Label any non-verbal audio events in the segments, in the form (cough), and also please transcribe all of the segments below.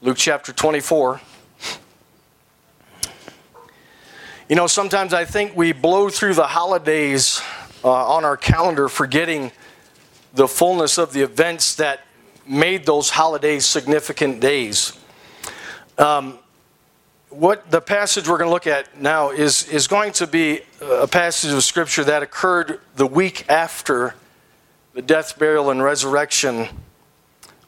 Luke chapter 24. You know, sometimes I think we blow through the holidays uh, on our calendar, forgetting the fullness of the events that made those holidays significant days. Um, what the passage we're going to look at now is, is going to be a passage of Scripture that occurred the week after the death, burial, and resurrection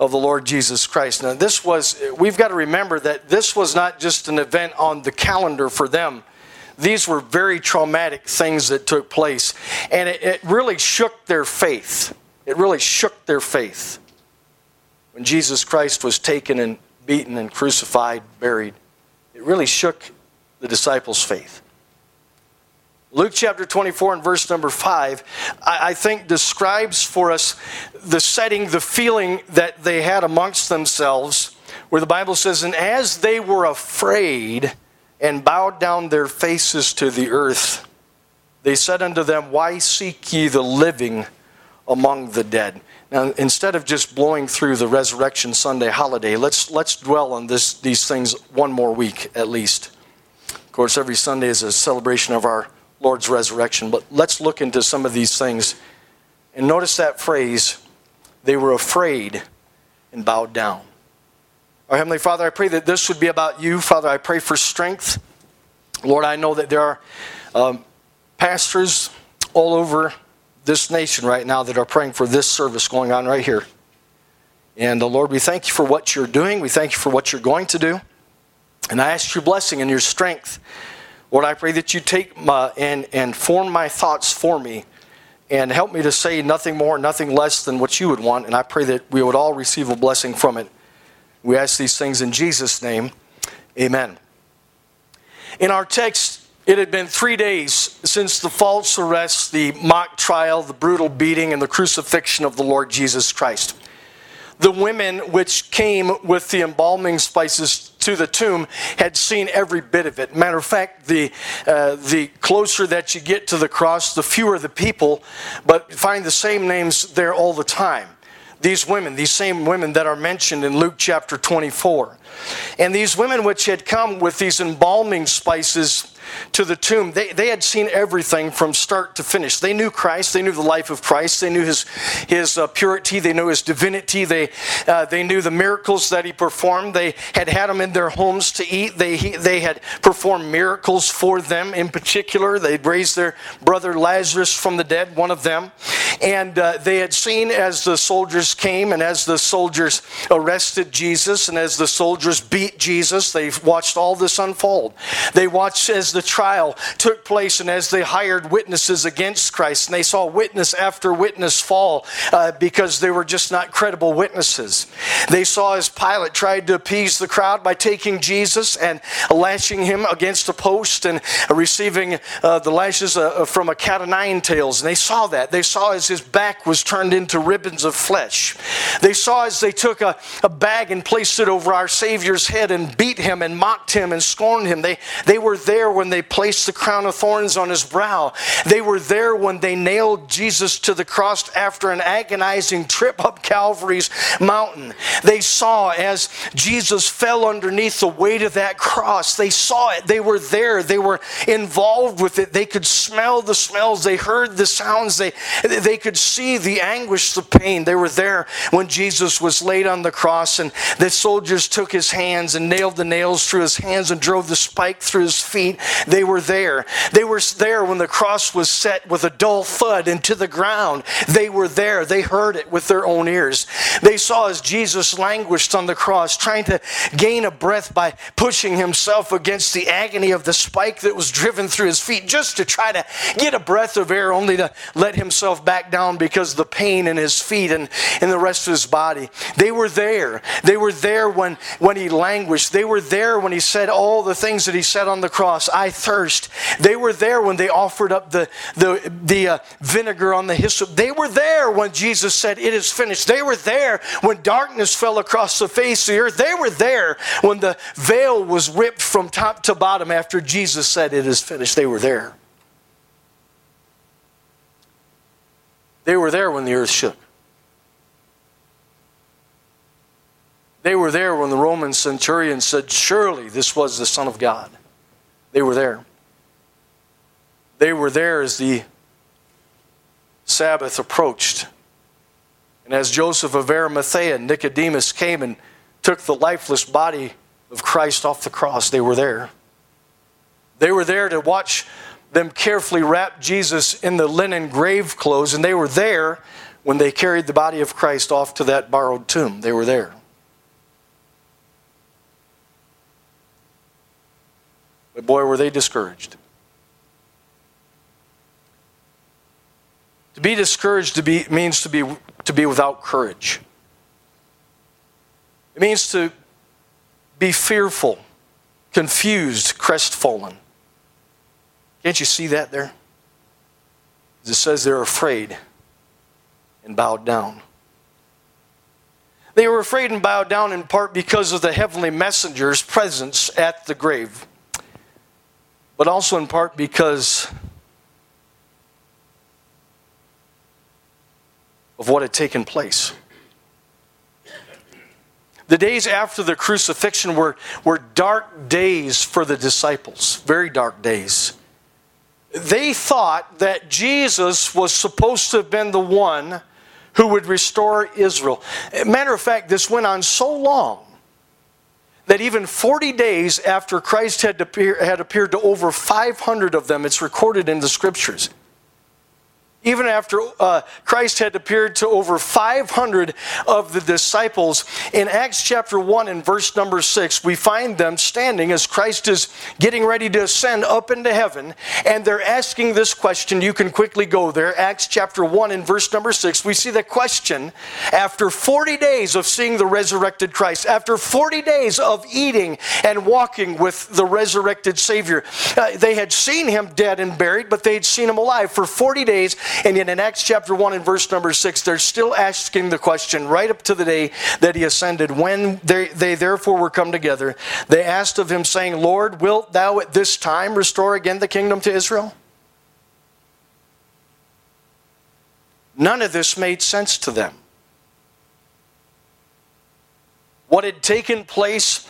of the Lord Jesus Christ. Now, this was, we've got to remember that this was not just an event on the calendar for them. These were very traumatic things that took place. And it, it really shook their faith. It really shook their faith when Jesus Christ was taken and beaten and crucified, buried. It really shook the disciples' faith. Luke chapter 24 and verse number 5, I, think describes for us the setting, the feeling that they had amongst themselves, where the Bible says, And as they were afraid and bowed down their faces to the earth, they said unto them, Why seek ye the living among the dead? Now, instead of just blowing through the Resurrection Sunday holiday, let's, let's dwell on this, these things one more week at least. Of course, every Sunday is a celebration of our Lord's resurrection, but let's look into some of these things. And notice that phrase they were afraid and bowed down. Our Heavenly Father, I pray that this would be about you. Father, I pray for strength. Lord, I know that there are um, pastors all over this nation right now that are praying for this service going on right here. And uh, Lord, we thank you for what you're doing. We thank you for what you're going to do. And I ask your blessing and your strength. Lord, I pray that you take my, and, and form my thoughts for me and help me to say nothing more, nothing less than what you would want. And I pray that we would all receive a blessing from it. We ask these things in Jesus' name. Amen. In our text, it had been three days since the false arrest, the mock trial, the brutal beating, and the crucifixion of the Lord Jesus Christ. The women which came with the embalming spices to the tomb had seen every bit of it. Matter of fact, the, uh, the closer that you get to the cross, the fewer the people, but find the same names there all the time. These women, these same women that are mentioned in Luke chapter 24. And these women which had come with these embalming spices to the tomb, they, they had seen everything from start to finish. They knew Christ, they knew the life of Christ, they knew his, his uh, purity, they knew his divinity, they, uh, they knew the miracles that he performed. They had had him in their homes to eat, they, he, they had performed miracles for them in particular. They'd raised their brother Lazarus from the dead, one of them. And uh, they had seen as the soldiers came and as the soldiers arrested Jesus and as the soldiers beat Jesus, they watched all this unfold. They watched as the the trial took place and as they hired witnesses against Christ, and they saw witness after witness fall uh, because they were just not credible witnesses. They saw as Pilate tried to appease the crowd by taking Jesus and lashing him against a post and receiving uh, the lashes uh, from a cat o' nine tails. And they saw that. They saw as his back was turned into ribbons of flesh. They saw as they took a, a bag and placed it over our Savior's head and beat him and mocked him and scorned him. They, they were there when they placed the crown of thorns on his brow. They were there when they nailed Jesus to the cross after an agonizing trip up Calvary's mountain. They saw as Jesus fell underneath the weight of that cross. They saw it. They were there. They were involved with it. They could smell the smells. They heard the sounds. They, they could see the anguish, the pain. They were there when Jesus was laid on the cross and the soldiers took his hands and nailed the nails through his hands and drove the spike through his feet. They were there. They were there when the cross was set with a dull thud into the ground. They were there. They heard it with their own ears. They saw as Jesus languished on the cross, trying to gain a breath by pushing himself against the agony of the spike that was driven through his feet, just to try to get a breath of air, only to let himself back down because of the pain in his feet and in the rest of his body. They were there. They were there when, when he languished. They were there when he said all the things that he said on the cross. I thirst. They were there when they offered up the, the, the uh, vinegar on the hyssop. They were there when Jesus said, It is finished. They were there when darkness fell across the face of the earth. They were there when the veil was ripped from top to bottom after Jesus said, It is finished. They were there. They were there when the earth shook. They were there when the Roman centurion said, Surely this was the Son of God. They were there. They were there as the Sabbath approached. And as Joseph of Arimathea and Nicodemus came and took the lifeless body of Christ off the cross, they were there. They were there to watch them carefully wrap Jesus in the linen grave clothes, and they were there when they carried the body of Christ off to that borrowed tomb. They were there. But boy, were they discouraged. To be discouraged to be, means to be, to be without courage. It means to be fearful, confused, crestfallen. Can't you see that there? It says they're afraid and bowed down. They were afraid and bowed down in part because of the heavenly messenger's presence at the grave, but also in part because of what had taken place. The days after the crucifixion were, were dark days for the disciples, very dark days. They thought that Jesus was supposed to have been the one who would restore Israel. Matter of fact, this went on so long that even 40 days after Christ had, appear, had appeared to over 500 of them, it's recorded in the scriptures even after uh, Christ had appeared to over 500 of the disciples, in Acts chapter 1 and verse number 6, we find them standing as Christ is getting ready to ascend up into heaven, and they're asking this question. You can quickly go there. Acts chapter 1 and verse number 6, we see the question after 40 days of seeing the resurrected Christ, after 40 days of eating and walking with the resurrected Savior, uh, they had seen him dead and buried, but they had seen him alive for 40 days and yet in Acts chapter 1 and verse number 6, they're still asking the question right up to the day that he ascended. When they, they therefore were come together, they asked of him, saying, Lord, wilt thou at this time restore again the kingdom to Israel? None of this made sense to them. What had taken place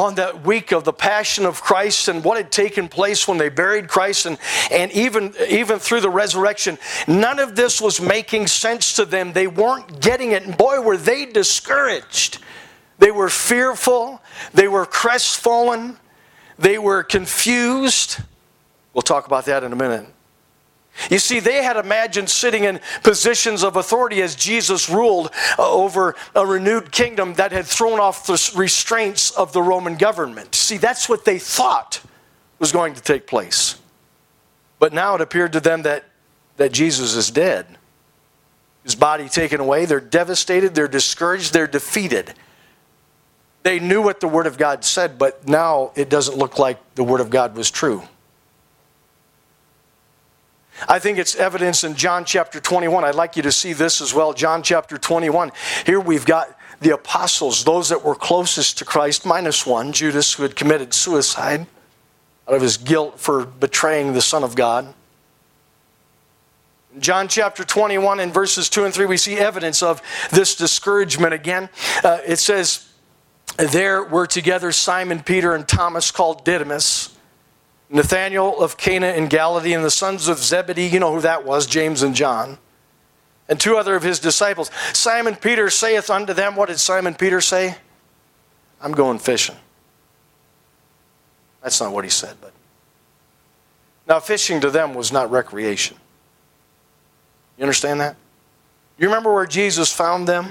on that week of the passion of Christ and what had taken place when they buried Christ and, and even, even through the resurrection, none of this was making sense to them. They weren't getting it. And boy, were they discouraged. They were fearful. They were crestfallen. They were confused. We'll talk about that in a minute. You see, they had imagined sitting in positions of authority as Jesus ruled uh, over a renewed kingdom that had thrown off the restraints of the Roman government. See, that's what they thought was going to take place. But now it appeared to them that, that Jesus is dead. His body taken away. They're devastated, they're discouraged, they're defeated. They knew what the Word of God said, but now it doesn't look like the Word of God was true. I think it's evidence in John chapter 21. I'd like you to see this as well. John chapter 21. Here we've got the apostles, those that were closest to Christ, minus one, Judas, who had committed suicide out of his guilt for betraying the Son of God. John chapter 21 and verses 2 and 3, we see evidence of this discouragement again. Uh, it says, There were together Simon Peter and Thomas called Didymus. Nathanael of Cana in Galilee, and the sons of Zebedee, you know who that was, James and John, and two other of his disciples. Simon Peter saith unto them, What did Simon Peter say? I'm going fishing. That's not what he said, but. Now, fishing to them was not recreation. You understand that? You remember where Jesus found them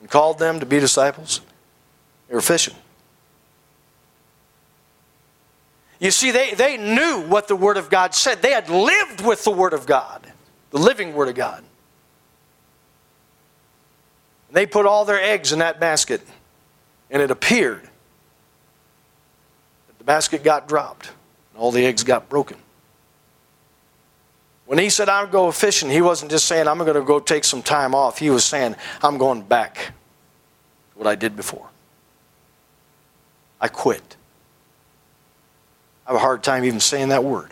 and called them to be disciples? They were fishing. You see, they, they knew what the Word of God said. They had lived with the Word of God, the living Word of God. And they put all their eggs in that basket, and it appeared that the basket got dropped, and all the eggs got broken. When he said, I'm going fishing, he wasn't just saying, I'm going to go take some time off. He was saying, I'm going back to what I did before. I quit. I have a hard time even saying that word.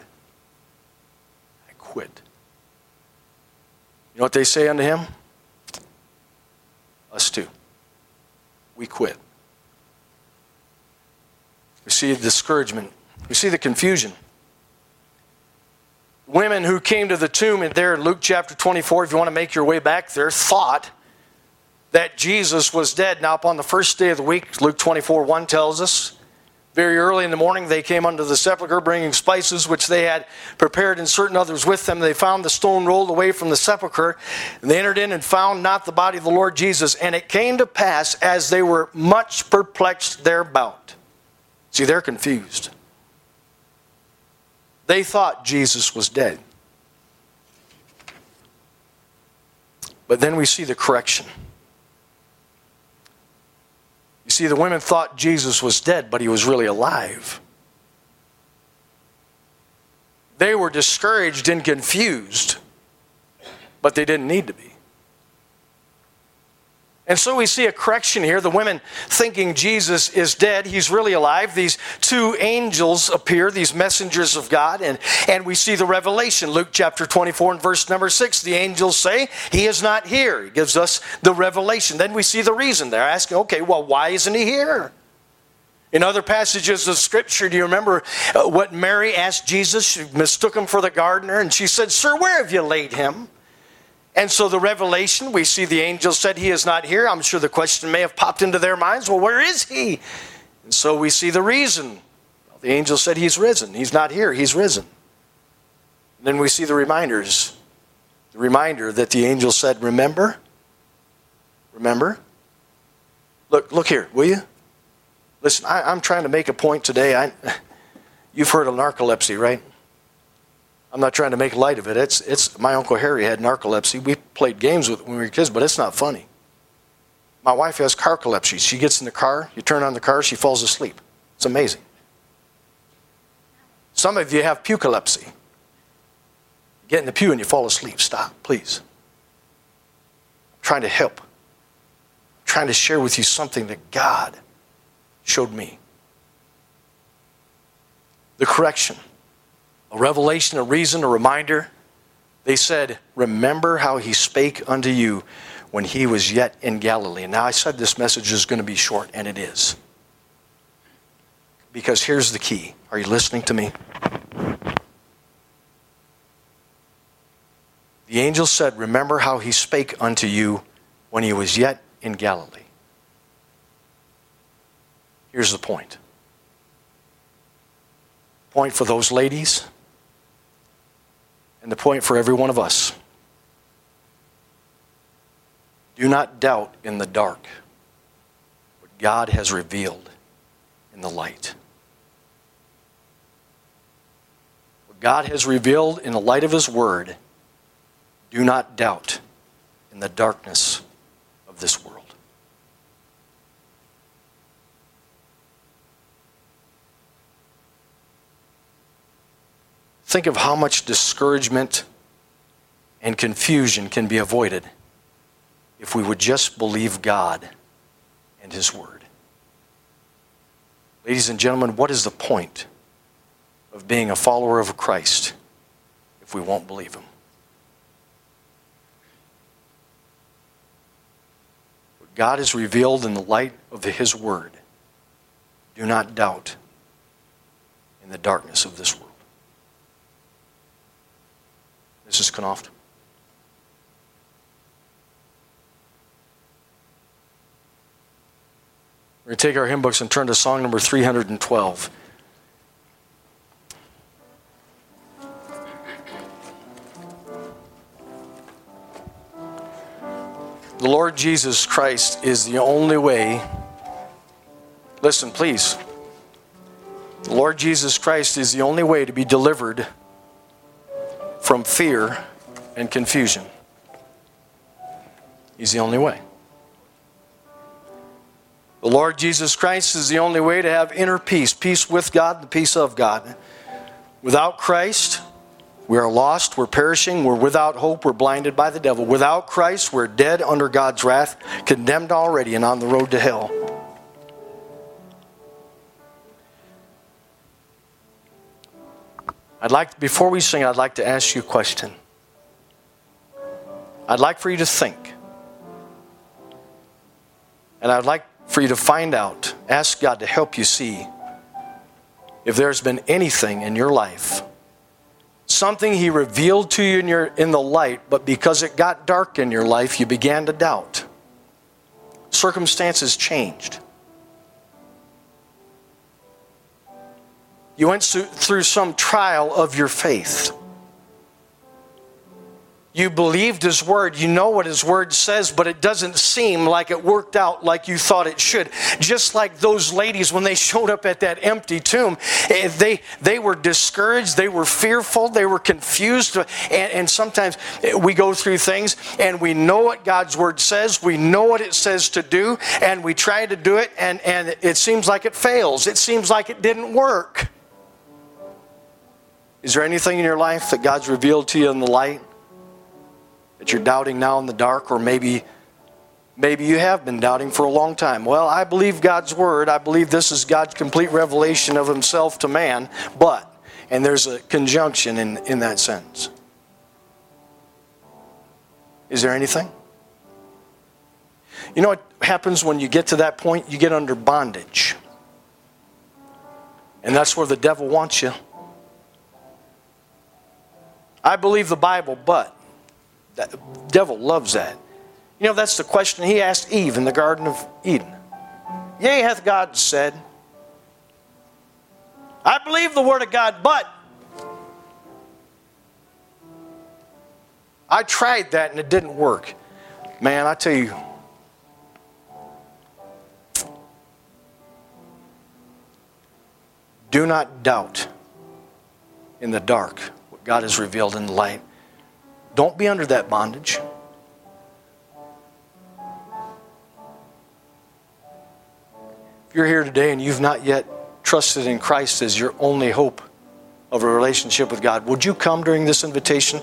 I quit. You know what they say unto him? Us too. we quit. We see the discouragement. We see the confusion. Women who came to the tomb and there in Luke chapter 24, if you want to make your way back there, thought that Jesus was dead. Now, upon the first day of the week, Luke 24 1 tells us, very early in the morning, they came unto the sepulchre, bringing spices which they had prepared, and certain others with them. They found the stone rolled away from the sepulchre, and they entered in and found not the body of the Lord Jesus. And it came to pass, as they were much perplexed thereabout. See, they're confused. They thought Jesus was dead. But then we see the correction. You see, the women thought Jesus was dead, but he was really alive. They were discouraged and confused, but they didn't need to be. And so we see a correction here. The women thinking Jesus is dead, he's really alive. These two angels appear, these messengers of God, and, and we see the revelation. Luke chapter 24 and verse number 6, the angels say, He is not here. He gives us the revelation. Then we see the reason. They're asking, okay, well, why isn't he here? In other passages of Scripture, do you remember uh, what Mary asked Jesus? She mistook him for the gardener, and she said, Sir, where have you laid him? And so the revelation, we see the angel said he is not here. I'm sure the question may have popped into their minds well, where is he? And so we see the reason. Well, the angel said he's risen. He's not here, he's risen. And then we see the reminders. The reminder that the angel said, Remember? Remember? Look, look here, will you? Listen, I, am trying to make a point today. I, (laughs) you've heard of narcolepsy, right? I'm not trying to make light of it. It's, it's, my Uncle Harry had narcolepsy. We played games with it when we were kids, but it's not funny. My wife has carcolepsy. She gets in the car, you turn on the car, she falls asleep. It's amazing. Some of you have pucolepsy. Get in the pew and you fall asleep. Stop, please. I'm trying to help. I'm trying to share with you something that God showed me. The correction a revelation, a reason, a reminder. They said, Remember how he spake unto you when he was yet in Galilee. And now I said this message is going to be short, and it is. Because here's the key. Are you listening to me? The angel said, Remember how he spake unto you when he was yet in Galilee. Here's the point. Point for those ladies and the point for every one of us. Do not doubt in the dark what God has revealed in the light. What God has revealed in the light of His Word, do not doubt in the darkness of this world. Think of how much discouragement and confusion can be avoided if we would just believe God and His Word. Ladies and gentlemen, what is the point of being a follower of Christ if we won't believe Him? What God is revealed in the light of His Word, do not doubt in the darkness of this world. Knoft. We're going to take our hymn books and turn to song number 312. The Lord Jesus Christ is the only way. Listen, please. The Lord Jesus Christ is the only way to be delivered from fear and confusion. He's the only way. The Lord Jesus Christ is the only way to have inner peace, peace with God, the peace of God. Without Christ, we are lost, we're perishing, we're without hope, we're blinded by the devil. Without Christ, we're dead under God's wrath, condemned already, and on the road to hell. I'd like, before we sing, I'd like to ask you a question. I'd like for you to think. And I'd like for you to find out, ask God to help you see if there's been anything in your life, something He revealed to you in, your, in the light, but because it got dark in your life, you began to doubt. Circumstances changed. You went through some trial of your faith. You believed His Word, you know what His Word says, but it doesn't seem like it worked out like you thought it should. Just like those ladies when they (laughs) showed up at that empty tomb, eh, they, they were discouraged, they were fearful, they were confused. And, and sometimes eh, we go through things and we know what God's Word says, we know what it says to do, and we try to do it, and, and it seems like it fails. It seems like it didn't work. Is there anything in your life that God's revealed to you in the light that you're doubting now in the dark, or maybe maybe you have been doubting for a long time? Well, I believe God's word. I believe this is God's complete revelation of Himself to man, but and there's a conjunction in, in that sentence. Is there anything? You know what happens when you get to that point? You get under bondage. And that's where the devil wants you. I believe the Bible, but the devil loves that. You know, that's the question he asked Eve in the Garden of Eden. Yea, hath God said, I believe the Word of God, but I tried that and it didn't work. Man, I tell you, do not doubt in the dark God has revealed in the light. Don't be under that bondage. If you're here today and you've not yet trusted in Christ as your only hope of a relationship with God, would you come during this invitation?